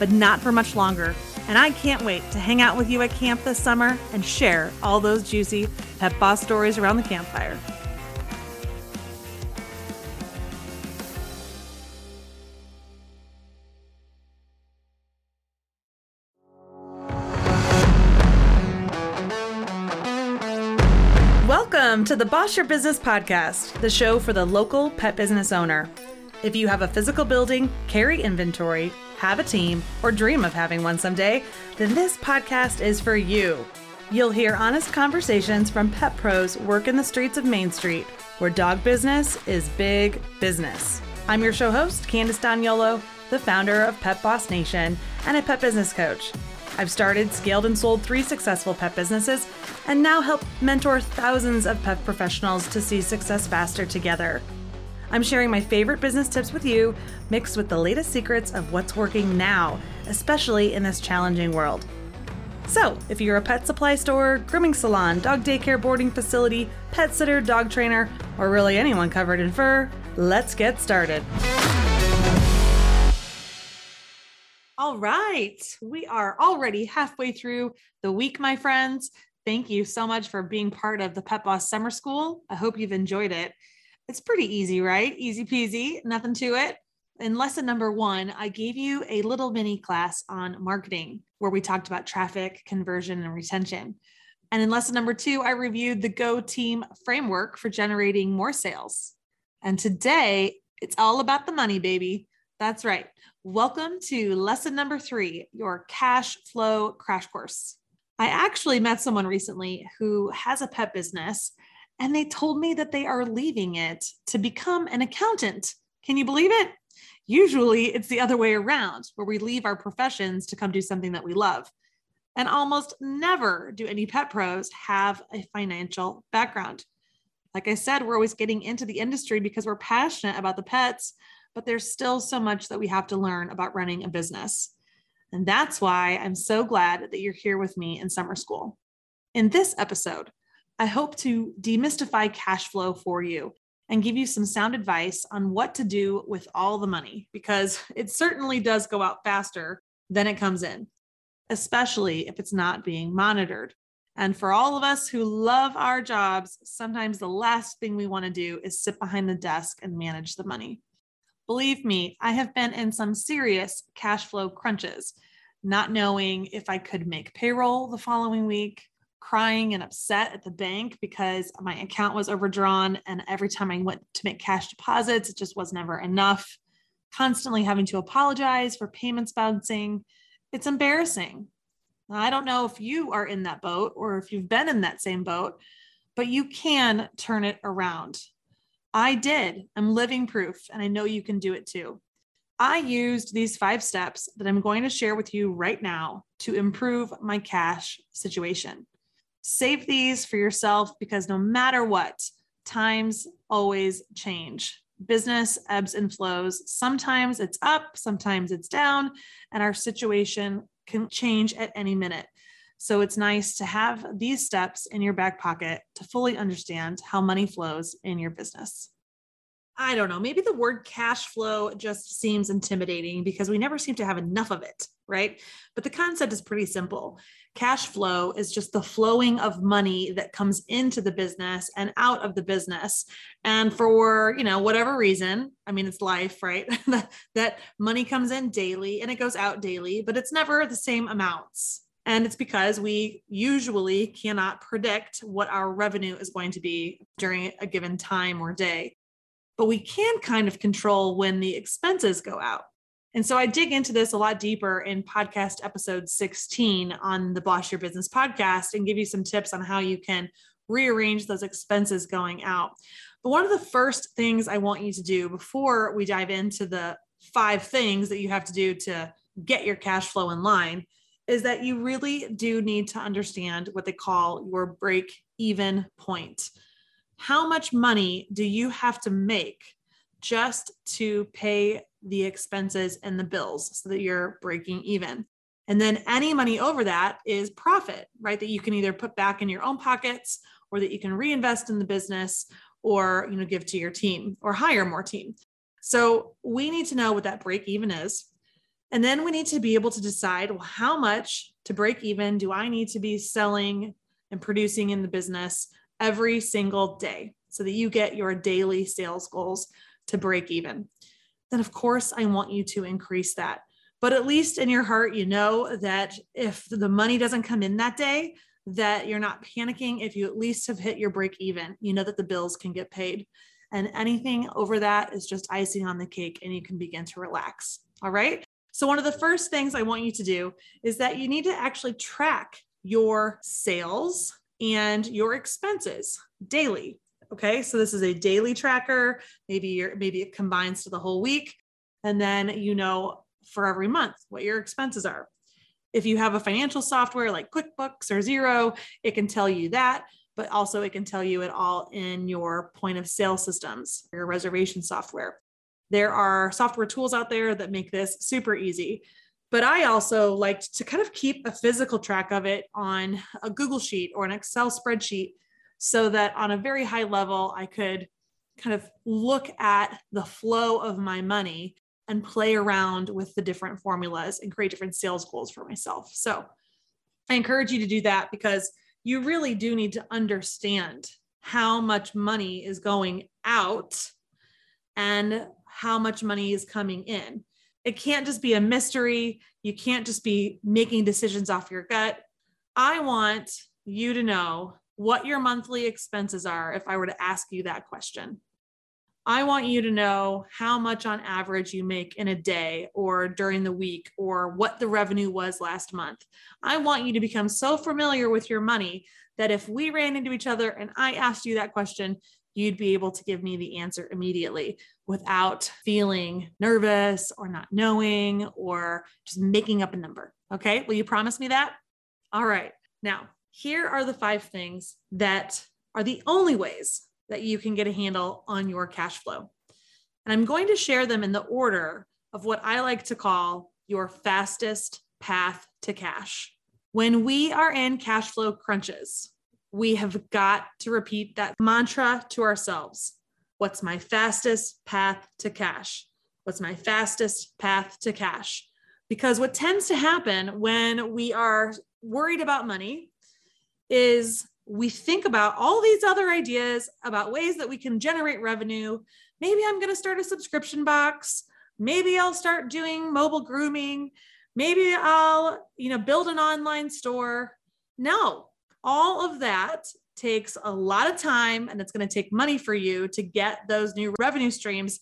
but not for much longer. And I can't wait to hang out with you at camp this summer and share all those juicy Pet Boss stories around the campfire. Welcome to the Boss Your Business podcast, the show for the local pet business owner. If you have a physical building, carry inventory, have a team, or dream of having one someday, then this podcast is for you. You'll hear honest conversations from pet pros working the streets of Main Street, where dog business is big business. I'm your show host, Candice Daniolo, the founder of Pet Boss Nation and a pet business coach. I've started, scaled, and sold three successful pet businesses and now help mentor thousands of pet professionals to see success faster together. I'm sharing my favorite business tips with you, mixed with the latest secrets of what's working now, especially in this challenging world. So, if you're a pet supply store, grooming salon, dog daycare boarding facility, pet sitter, dog trainer, or really anyone covered in fur, let's get started. All right, we are already halfway through the week, my friends. Thank you so much for being part of the Pet Boss Summer School. I hope you've enjoyed it. It's pretty easy, right? Easy peasy, nothing to it. In lesson number one, I gave you a little mini class on marketing where we talked about traffic, conversion, and retention. And in lesson number two, I reviewed the Go Team framework for generating more sales. And today, it's all about the money, baby. That's right. Welcome to lesson number three, your cash flow crash course. I actually met someone recently who has a pet business and they told me that they are leaving it to become an accountant. Can you believe it? Usually it's the other way around, where we leave our professions to come do something that we love. And almost never do any pet pros have a financial background. Like I said, we're always getting into the industry because we're passionate about the pets, but there's still so much that we have to learn about running a business. And that's why I'm so glad that you're here with me in summer school. In this episode, I hope to demystify cash flow for you and give you some sound advice on what to do with all the money because it certainly does go out faster than it comes in, especially if it's not being monitored. And for all of us who love our jobs, sometimes the last thing we want to do is sit behind the desk and manage the money. Believe me, I have been in some serious cash flow crunches, not knowing if I could make payroll the following week, crying and upset at the bank because my account was overdrawn. And every time I went to make cash deposits, it just was never enough. Constantly having to apologize for payments bouncing. It's embarrassing. I don't know if you are in that boat or if you've been in that same boat, but you can turn it around. I did. I'm living proof, and I know you can do it too. I used these five steps that I'm going to share with you right now to improve my cash situation. Save these for yourself because no matter what, times always change. Business ebbs and flows. Sometimes it's up, sometimes it's down, and our situation can change at any minute. So it's nice to have these steps in your back pocket to fully understand how money flows in your business. I don't know, maybe the word cash flow just seems intimidating because we never seem to have enough of it, right? But the concept is pretty simple. Cash flow is just the flowing of money that comes into the business and out of the business. And for, you know, whatever reason, I mean, it's life, right? that money comes in daily and it goes out daily, but it's never the same amounts. And it's because we usually cannot predict what our revenue is going to be during a given time or day but we can kind of control when the expenses go out. And so I dig into this a lot deeper in podcast episode 16 on the Boss Your Business podcast and give you some tips on how you can rearrange those expenses going out. But one of the first things I want you to do before we dive into the five things that you have to do to get your cash flow in line is that you really do need to understand what they call your break even point how much money do you have to make just to pay the expenses and the bills so that you're breaking even? And then any money over that is profit, right? That you can either put back in your own pockets or that you can reinvest in the business or you know give to your team or hire more team. So we need to know what that break even is. And then we need to be able to decide well, how much to break even do I need to be selling and producing in the business every single day so that you get your daily sales goals to break even. Then, of course, I want you to increase that. But at least in your heart, you know that if the money doesn't come in that day, that you're not panicking if you at least have hit your break even. You know that the bills can get paid. And anything over that is just icing on the cake and you can begin to relax. All right. So, one of the first things I want you to do is that you need to actually track your sales and your expenses daily. Okay, so this is a daily tracker. Maybe you're, maybe it combines to the whole week, and then you know for every month what your expenses are. If you have a financial software like QuickBooks or Xero, it can tell you that, but also it can tell you it all in your point of sale systems, your reservation software. There are software tools out there that make this super easy. But I also liked to kind of keep a physical track of it on a Google Sheet or an Excel spreadsheet so that on a very high level, I could kind of look at the flow of my money and play around with the different formulas and create different sales goals for myself. So I encourage you to do that because you really do need to understand how much money is going out and how much money is coming in it can't just be a mystery. You can't just be making decisions off your gut. I want you to know what your monthly expenses are if I were to ask you that question. I want you to know how much on average you make in a day or during the week or what the revenue was last month. I want you to become so familiar with your money that if we ran into each other and I asked you that question, you'd be able to give me the answer immediately without feeling nervous or not knowing or just making up a number. Okay. Will you promise me that? All right. Now, here are the five things that are the only ways that you can get a handle on your cash flow. And I'm going to share them in the order of what I like to call your fastest path to cash. When we are in cash flow crunches, we have got to repeat that mantra to ourselves. What's my fastest path to cash? What's my fastest path to cash? Because what tends to happen when we are worried about money is we think about all these other ideas about ways that we can generate revenue. Maybe I'm going to start a subscription box. Maybe I'll start doing mobile grooming. Maybe I'll, you know, build an online store. No, all of that takes a lot of time and it's going to take money for you to get those new revenue streams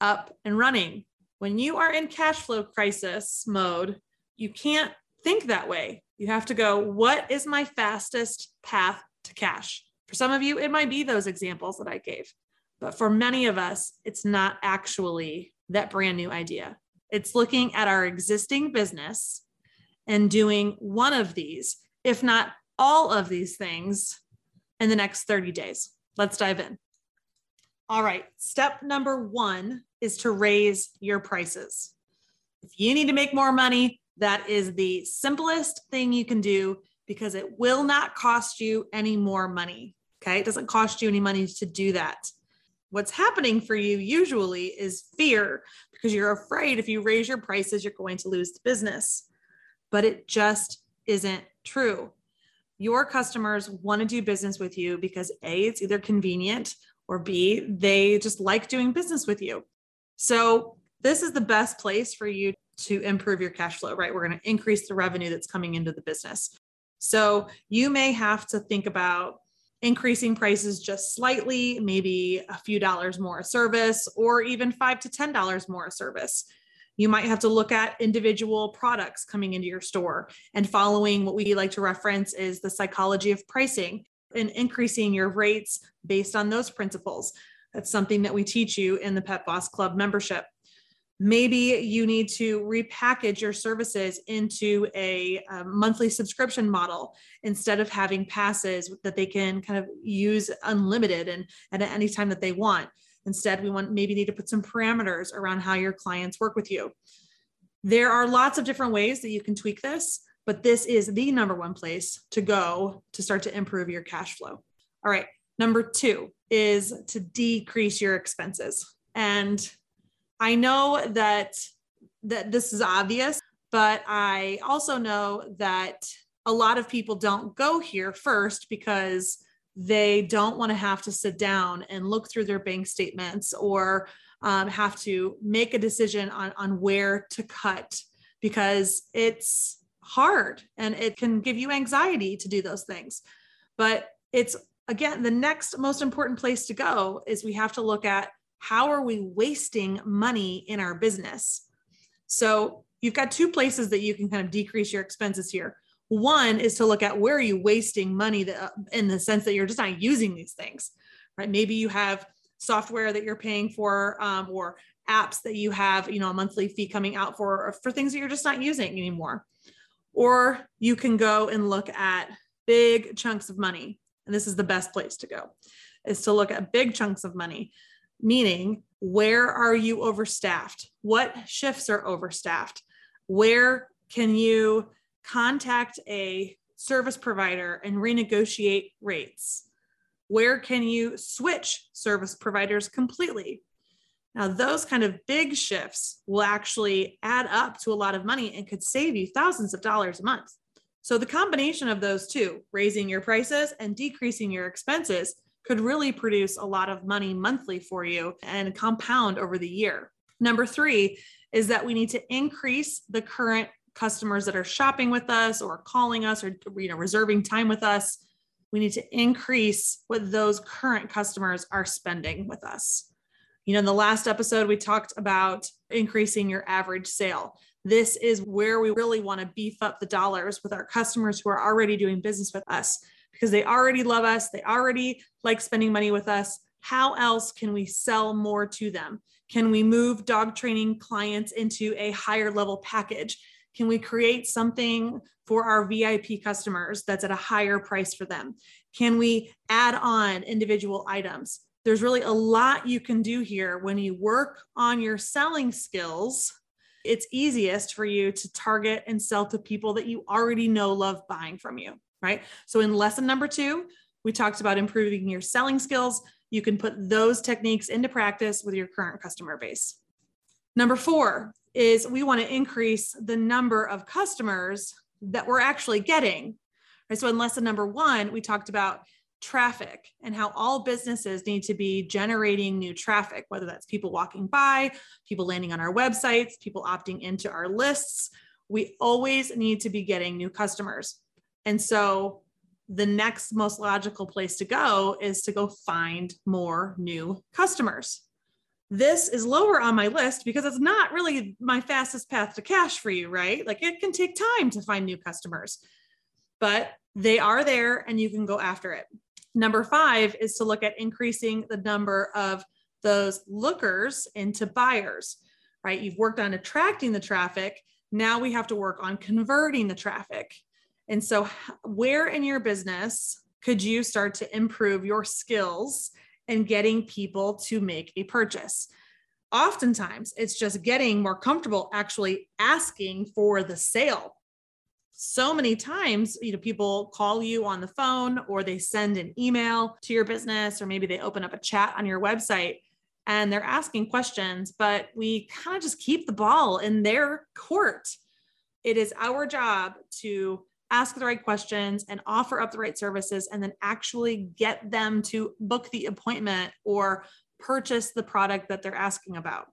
up and running. When you are in cash flow crisis mode, you can't think that way. You have to go, what is my fastest path to cash? For some of you, it might be those examples that I gave. But for many of us, it's not actually that brand new idea. It's looking at our existing business and doing one of these, if not all of these things in the next 30 days. Let's dive in. All right. Step number one is to raise your prices. If you need to make more money, that is the simplest thing you can do because it will not cost you any more money. Okay. It doesn't cost you any money to do that. What's happening for you usually is fear because you're afraid if you raise your prices, you're going to lose the business. But it just isn't true. Your customers want to do business with you because A, it's either convenient or B, they just like doing business with you. So, this is the best place for you to improve your cash flow, right? We're going to increase the revenue that's coming into the business. So, you may have to think about increasing prices just slightly, maybe a few dollars more a service, or even five to $10 more a service. You might have to look at individual products coming into your store and following what we like to reference is the psychology of pricing and increasing your rates based on those principles. That's something that we teach you in the Pet Boss Club membership. Maybe you need to repackage your services into a, a, monthly subscription model instead of having passes that they can kind of use unlimited and, and at any time that they want. Instead, we want maybe need to put some parameters around how your clients work with you. There are lots of different ways that you can tweak this, but this is the number one place to go to start to improve your cash flow. All right. Number two is to decrease your expenses. And I know that that this is obvious, but I also know that a lot of people don't go here first because they don't want to have to sit down and look through their bank statements or um, have to make a decision on, on where to cut because it's hard and it can give you anxiety to do those things. But it's again, the next most important place to go is we have to look at how are we wasting money in our business? So you've got two places that you can kind of decrease your expenses here. One is to look at where are you wasting money that, in the sense that you're just not using these things, right? Maybe you have software that you're paying for um, or apps that you have, you know, a monthly fee coming out for for things that you're just not using anymore. Or you can go and look at big chunks of money. And this is the best place to go is to look at big chunks of money meaning where are you overstaffed? What shifts are overstaffed? Where can you contact a service provider and renegotiate rates? Where can you switch service providers completely? Now, those kind of big shifts will actually add up to a lot of money and could save you thousands of dollars a month. So, the combination of those two, raising your prices and decreasing your expenses, could really produce a lot of money monthly for you and compound over the year. Number three is that we need to increase the current customers that are shopping with us or calling us or you know reserving time with us. We need to increase what those current customers are spending with us. You know in the last episode we talked about increasing your average sale. This is where we really want to beef up the dollars with our customers who are already doing business with us because they already love us, they already like spending money with us. How else can we sell more to them? Can we move dog training clients into a higher level package? Can we create something for our VIP customers that's at a higher price for them? Can we add on individual items? There's really a lot you can do here when you work on your selling skills. It's easiest for you to target and sell to people that you already know love buying from you right? So in lesson number two, we talked about improving your selling skills. You can put those techniques into practice with your current customer base. Number four is we want to increase the number of customers that we're actually getting. Right? So in lesson number one, we talked about traffic and how all businesses need to be generating new traffic, whether that's people walking by, people landing on our websites, people opting into our lists. We always need to be getting new customers. And so the next most logical place to go is to go find more new customers. This is lower on my list because it's not really my fastest path to cash for you, right? Like it can take time to find new customers, but they are there and you can go after it. Number five is to look at increasing the number of those lookers into buyers, right? You've worked on attracting the traffic. Now we have to work on converting the traffic. And so, where in your business could you start to improve your skills in getting people to make a purchase? Oftentimes, it's just getting more comfortable actually asking for the sale. so many times, you know, people call you on the phone or they send an email to your business, or maybe they open up a chat on your website and they're asking questions, but we kind of just keep the ball in their court. It is our job to ask the right questions and offer up the right services and then actually get them to book the appointment or purchase the product that they're asking about.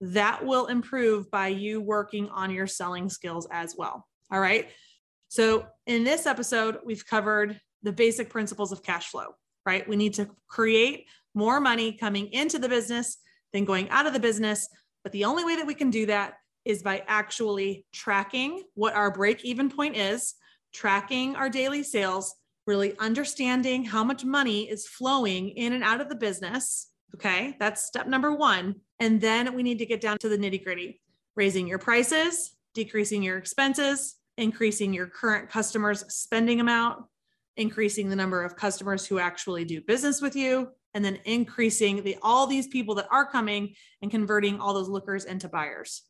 That will improve by you working on your selling skills as well. All right. So, in this episode, we've covered the basic principles of cash flow, right? We need to create more money coming into the business than going out of the business. But the only way that we can do that is by actually tracking what our break even point is, tracking our daily sales, really understanding how much money is flowing in and out of the business. Okay, that's step number one. And then we need to get down to the nitty gritty raising your prices, decreasing your expenses, increasing your current customers' spending amount, increasing the number of customers who actually do business with you, and then increasing the all these people that are coming and converting all those lookers into buyers.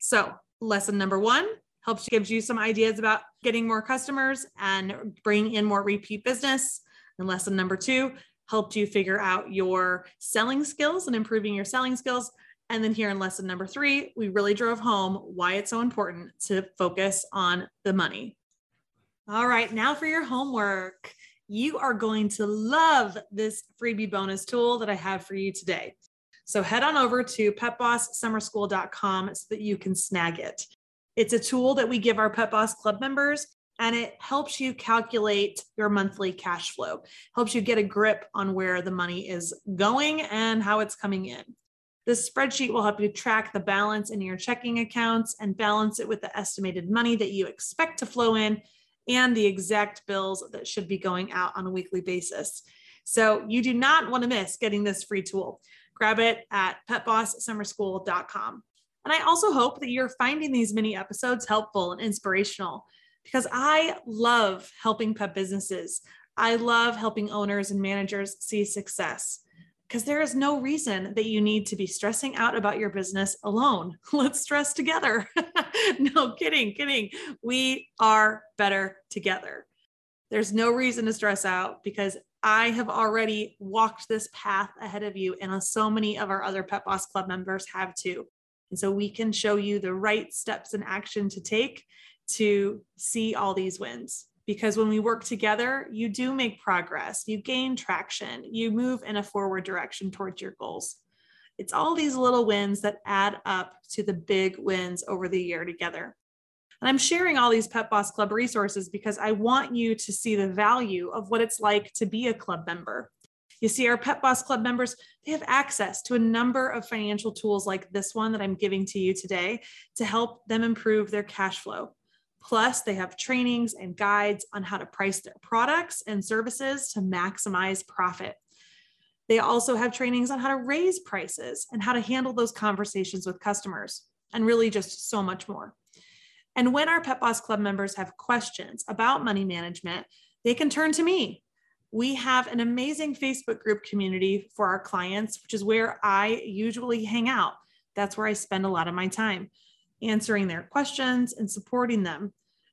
So, lesson number 1 helps gives you some ideas about getting more customers and bringing in more repeat business. And lesson number 2 helped you figure out your selling skills and improving your selling skills. And then here in lesson number three, we really drove home why it's so important to focus on the money. All right, now for your homework. You are going to love this freebie bonus tool that I have for you today. So head on over to petbosssummerschool.com so that you can snag it. It's a tool that we give our Pet Boss Club members and it helps you calculate your monthly cash flow, helps you get a grip on where the money is going and how it's coming in. This spreadsheet will help you track the balance in your checking accounts and balance it with the estimated money that you expect to flow in and the exact bills that should be going out on a weekly basis. So you do not want to miss getting this free tool. Grab it at petbosssummerschool.com. And I also hope that you're finding these mini episodes helpful and inspirational because I love helping pet businesses. I love helping owners and managers see success because there is no reason that you need to be stressing out about your business alone. Let's stress together. no, kidding, kidding. We are better together. There's no reason to stress out because I have already walked this path ahead of you, and so many of our other Pet Boss Club members have too. And so we can show you the right steps and action to take to see all these wins because when we work together, you do make progress, you gain traction, you move in a forward direction towards your goals. It's all these little wins that add up to the big wins over the year together. And I'm sharing all these Pet Boss Club resources because I want you to see the value of what it's like to be a club member. You see, our Pet Boss Club members, they have access to a number of financial tools like this one that I'm giving to you today to help them improve their cash flow. Plus, they have trainings and guides on how to price their products and services to maximize profit. They also have trainings on how to raise prices and how to handle those conversations with customers, and really just so much more. And when our Pet Boss Club members have questions about money management, they can turn to me. We have an amazing Facebook group community for our clients, which is where I usually hang out. That's where I spend a lot of my time answering their questions and supporting them.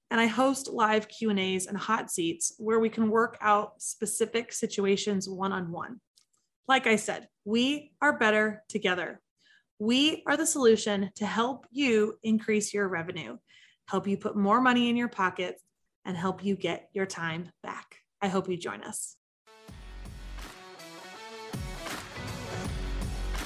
And I host live Q&As and hot seats where we can work out specific situations one-on-one. Like I said, we are better together. We are the solution to help you increase your revenue, help you put more money in your pockets, and help you get your time back. I hope you join us.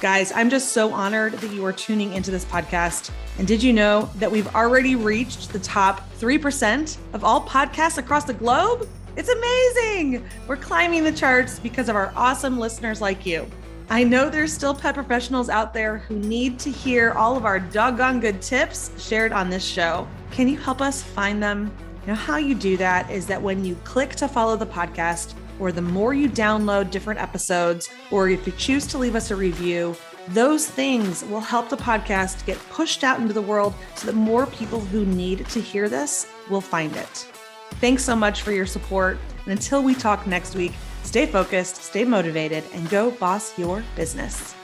Guys, I'm just so honored that you are tuning into this podcast. And did you know that we've already reached the top 3% of all podcasts across the globe? It's amazing. We're climbing the charts because of our awesome listeners like you. I know there's still pet professionals out there who need to hear all of our doggone good tips shared on this show. Can you help us find them? Know, how you do that is that when you click to follow the podcast, or the more you download different episodes, or if you choose to leave us a review, those things will help the podcast get pushed out into the world so that more people who need to hear this will find it. Thanks so much for your support. And until we talk next week, stay focused, stay motivated, and go boss your business.